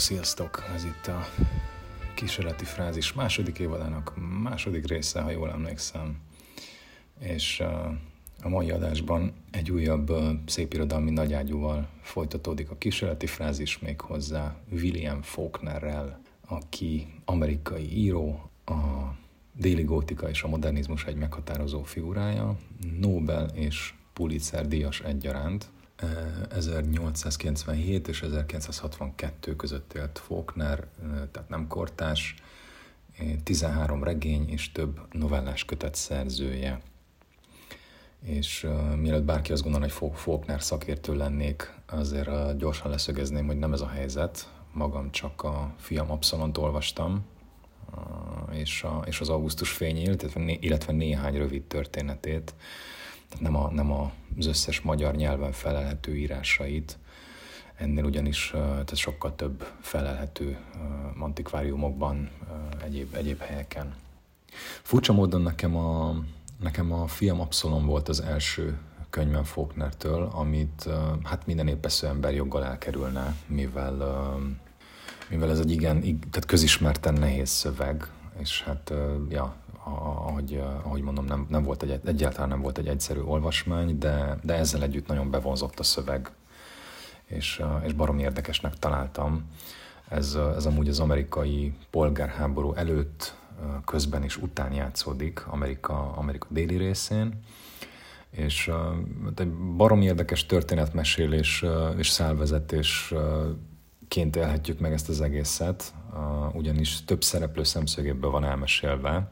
sziasztok! Ez itt a kísérleti frázis második évadának második része, ha jól emlékszem. És a mai adásban egy újabb szépirodalmi nagyágyúval folytatódik a kísérleti frázis még hozzá William Faulknerrel, aki amerikai író, a déli gótika és a modernizmus egy meghatározó figurája, Nobel és Pulitzer díjas egyaránt, 1897 és 1962 között élt Faulkner, tehát nem kortás, 13 regény és több novellás kötet szerzője. És uh, mielőtt bárki azt gondolna, hogy Faulkner szakértő lennék, azért uh, gyorsan leszögezném, hogy nem ez a helyzet. Magam csak a fiam Abszalont olvastam, uh, és, a, és az augusztus fényét, illetve, né, illetve néhány rövid történetét, nem, a, nem az összes magyar nyelven felelhető írásait, ennél ugyanis tehát sokkal több felelhető antikváriumokban, egyéb, egyéb helyeken. Furcsa módon nekem a, nekem a fiam Abszolom volt az első könyvem Faulknertől, amit hát minden épesző ember joggal elkerülne, mivel, mivel ez egy igen, tehát közismerten nehéz szöveg, és hát ja, ahogy, ahogy mondom, nem, nem volt egy, egyáltalán nem volt egy egyszerű olvasmány, de, de ezzel együtt nagyon bevonzott a szöveg, és, és barom érdekesnek találtam. Ez, ez amúgy az amerikai polgárháború előtt, közben és után játszódik Amerika, Amerika déli részén, és egy barom érdekes történetmesélés és szálvezetés ként élhetjük meg ezt az egészet, ugyanis több szereplő szemszögéből van elmesélve,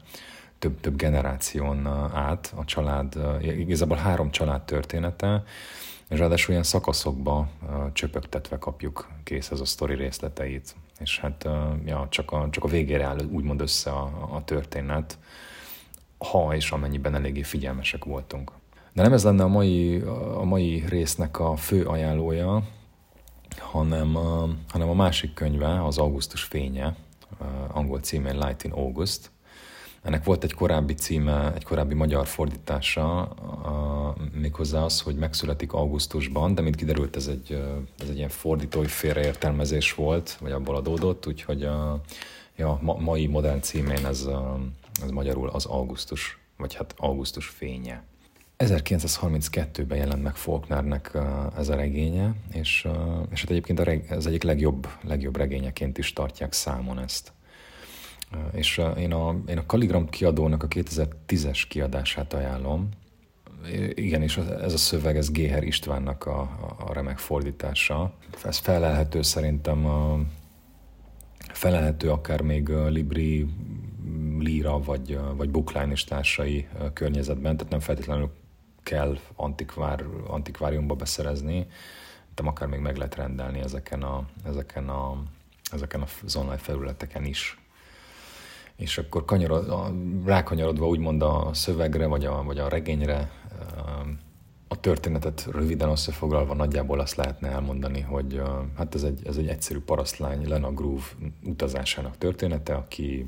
több, több generáción át a család, igazából három család története, és ráadásul olyan szakaszokba csöpögtetve kapjuk kész ez a sztori részleteit. És hát ja, csak, a, csak a végére áll úgymond össze a, a történet, ha és amennyiben eléggé figyelmesek voltunk. De nem ez lenne a mai, a mai résznek a fő ajánlója, hanem, hanem a másik könyve, az Augustus fénye, angol címén Light in August, ennek volt egy korábbi címe, egy korábbi magyar fordítása, a, méghozzá az, hogy megszületik augusztusban, de mint kiderült, ez egy, ez egy ilyen fordítói félreértelmezés volt, vagy abból adódott, úgyhogy a, ja, ma, mai modern címén ez, ez magyarul az augusztus, vagy hát augusztus fénye. 1932-ben jelent meg Faulknernek ez a regénye, és, és hát egyébként ez egyik legjobb, legjobb regényeként is tartják számon ezt. És én a, én a Kaligram kiadónak a 2010-es kiadását ajánlom. Igen, és ez a szöveg, ez Géher Istvánnak a, a remek fordítása. Ez felelhető szerintem, a, felelhető akár még Libri, Lira vagy, vagy Bookline és társai környezetben, tehát nem feltétlenül kell antikvár, antikváriumba beszerezni, de akár még meg lehet rendelni ezeken, a, ezeken, a, ezeken az online felületeken is és akkor kanyarod, a, rákanyarodva úgymond a szövegre, vagy a, vagy a regényre, a történetet röviden összefoglalva nagyjából azt lehetne elmondani, hogy hát ez egy, ez egy egyszerű parasztlány Lena Groove utazásának története, aki,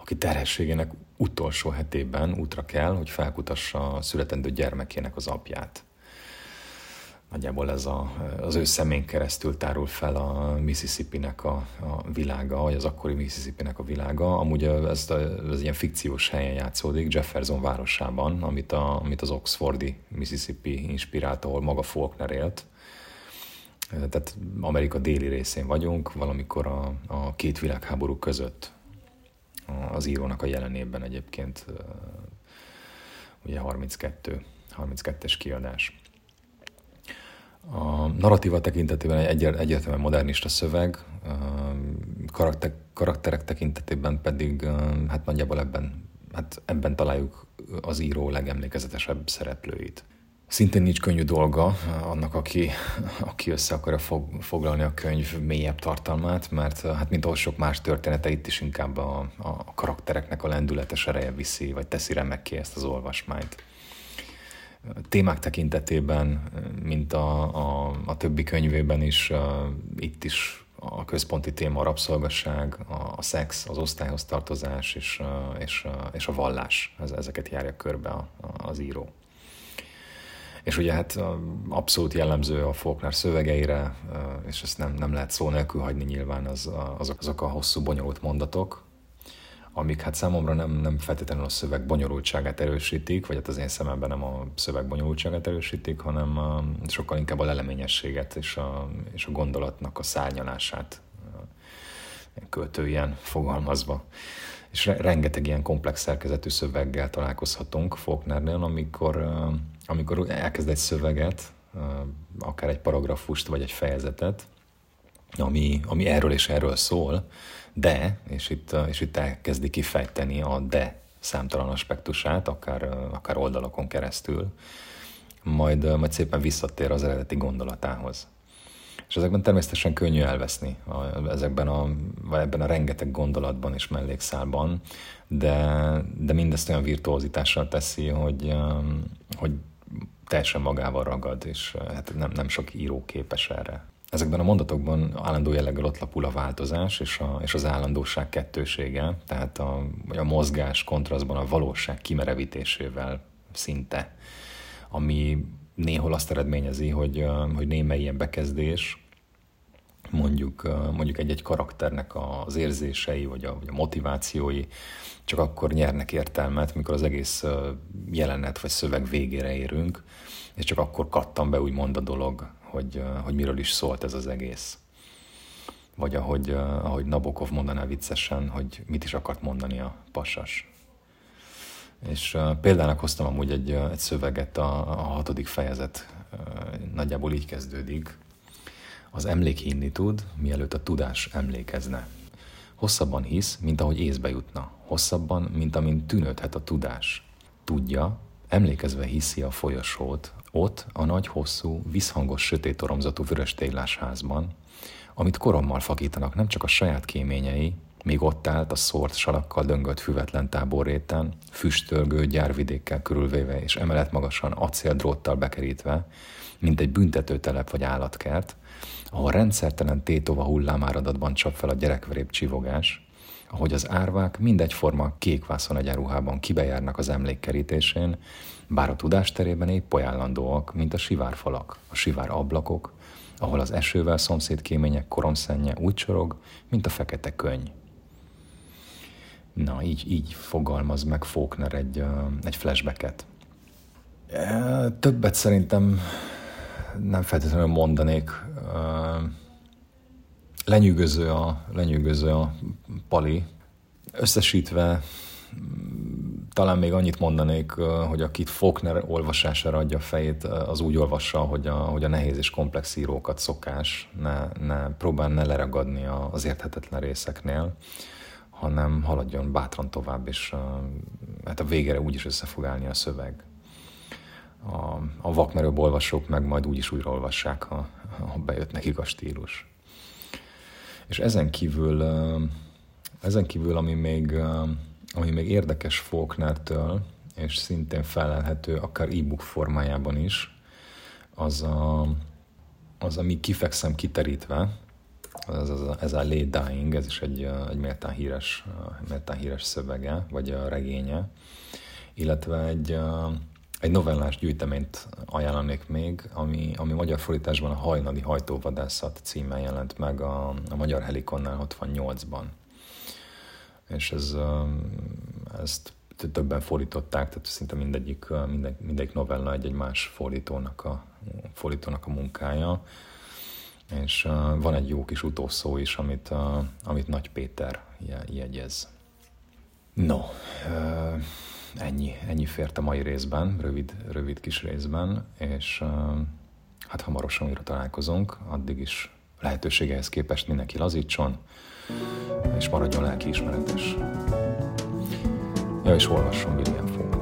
aki terhességének utolsó hetében útra kell, hogy felkutassa a születendő gyermekének az apját. Nagyjából ez a, az ő szemén keresztül tárul fel a Mississippi-nek a, a világa, vagy az akkori Mississippi-nek a világa. Amúgy ez, ez ilyen fikciós helyen játszódik, Jefferson városában, amit, a, amit az Oxfordi Mississippi inspirált, ahol maga Faulkner élt. Tehát Amerika déli részén vagyunk, valamikor a, a két világháború között az írónak a jelenében egyébként ugye 32, 32-es kiadás. A narratíva tekintetében egy egyértelműen modernista szöveg, karakter, karakterek tekintetében pedig hát nagyjából ebben, hát ebben találjuk az író legemlékezetesebb szereplőit. Szintén nincs könnyű dolga annak, aki, aki össze akarja fog, foglalni a könyv mélyebb tartalmát, mert hát mint ahol sok más története, itt is inkább a, a karaktereknek a lendületes ereje viszi, vagy teszi remekké ezt az olvasmányt témák tekintetében, mint a, a, a többi könyvében is, itt is a központi téma a rabszolgasság, a, a szex, az osztályhoz tartozás és, és, és a vallás. Ez, ezeket járja körbe a, a, az író. És ugye hát abszolút jellemző a Faulkner szövegeire, és ezt nem, nem lehet szó nélkül hagyni nyilván az, azok, azok a hosszú, bonyolult mondatok, amik hát számomra nem, nem feltétlenül a szöveg bonyolultságát erősítik, vagy hát az én szememben nem a szöveg bonyolultságát erősítik, hanem a, sokkal inkább a leleményességet és a, és a gondolatnak a szárnyalását költőjen fogalmazva. És rengeteg ilyen komplex szerkezetű szöveggel találkozhatunk Faulknernél, amikor, amikor elkezd egy szöveget, akár egy paragrafust vagy egy fejezetet, ami, ami erről és erről szól, de, és itt, és itt elkezdi kifejteni a de számtalan aspektusát, akár, akár oldalakon keresztül, majd, majd szépen visszatér az eredeti gondolatához. És ezekben természetesen könnyű elveszni, a, ezekben a, vagy ebben a rengeteg gondolatban és mellékszálban, de, de mindezt olyan virtuózitással teszi, hogy, hogy teljesen magával ragad, és hát nem, nem sok író képes erre. Ezekben a mondatokban állandó jelleggel ott lapul a változás és, a, és az állandóság kettősége, tehát a, a mozgás kontrasztban a valóság kimerevítésével szinte, ami néhol azt eredményezi, hogy, hogy némely ilyen bekezdés, mondjuk, mondjuk egy-egy karakternek az érzései, vagy a, vagy a motivációi csak akkor nyernek értelmet, mikor az egész jelenet vagy szöveg végére érünk, és csak akkor kattam be úgymond a dolog, hogy, hogy miről is szólt ez az egész. Vagy ahogy, ahogy Nabokov mondaná viccesen, hogy mit is akart mondani a pasas. És példának hoztam amúgy egy, egy szöveget, a, a hatodik fejezet nagyjából így kezdődik. Az emlék hinni tud, mielőtt a tudás emlékezne. Hosszabban hisz, mint ahogy észbe jutna. Hosszabban, mint amint tűnődhet a tudás. Tudja, emlékezve hiszi a folyosót, ott, a nagy, hosszú, visszhangos, sötét oromzatú vörös téglás házban, amit korommal fakítanak nem csak a saját kéményei, még ott állt a szórt salakkal döngött füvetlen táborréten, füstölgő gyárvidékkel körülvéve és emelet magasan acéldróttal bekerítve, mint egy büntetőtelep vagy állatkert, ahol rendszertelen tétova hullámáradatban csap fel a gyerekveréb csivogás, ahogy az árvák mindegyforma kékvászon egyenruhában kibejárnak az emlékkerítésén, bár a tudásterében épp ajánlandóak, mint a sivárfalak, a sivár ablakok, ahol az esővel szomszéd kémények koromszenje úgy csorog, mint a fekete könyv. Na, így, így fogalmaz meg Faulkner egy, egy flashbacket. Többet szerintem nem feltétlenül mondanék. Lenyűgöző a, lenyűgöző a pali. Összesítve talán még annyit mondanék, hogy akit Faulkner olvasására adja a fejét, az úgy olvassa, hogy a, hogy a nehéz és komplex írókat szokás, ne, ne próbál ne leragadni az érthetetlen részeknél, hanem haladjon bátran tovább, és hát a végére úgyis össze fog állni a szöveg. A, a vakmerőbb olvasók meg majd úgyis újra olvassák, ha, ha bejött nekik a stílus. És ezen kívül, ezen kívül ami még, ami még érdekes Faulknertől, és szintén felelhető akár e-book formájában is, az a, az, ami kifekszem kiterítve, ez, ez, ez a Lay Dying, ez is egy, egy méltán híres, méltán híres szövege, vagy a regénye, illetve egy, egy novellás gyűjteményt ajánlanék még, ami, ami magyar fordításban a Hajnali hajtóvadászat címmel jelent meg a, a Magyar Helikonnál 68-ban. És ez, ezt többen fordították, tehát szinte mindegyik, mindegyik, mindegyik novella egy-egy más fordítónak a, fordítónak a munkája és uh, van egy jó kis utószó is, amit, uh, amit Nagy Péter jegyez. No, uh, ennyi, ennyi fért a mai részben, rövid, rövid kis részben, és hát hamarosan újra találkozunk, addig is lehetőségehez képest mindenki lazítson, és maradjon lelkiismeretes. Ja, és olvasson William Funk.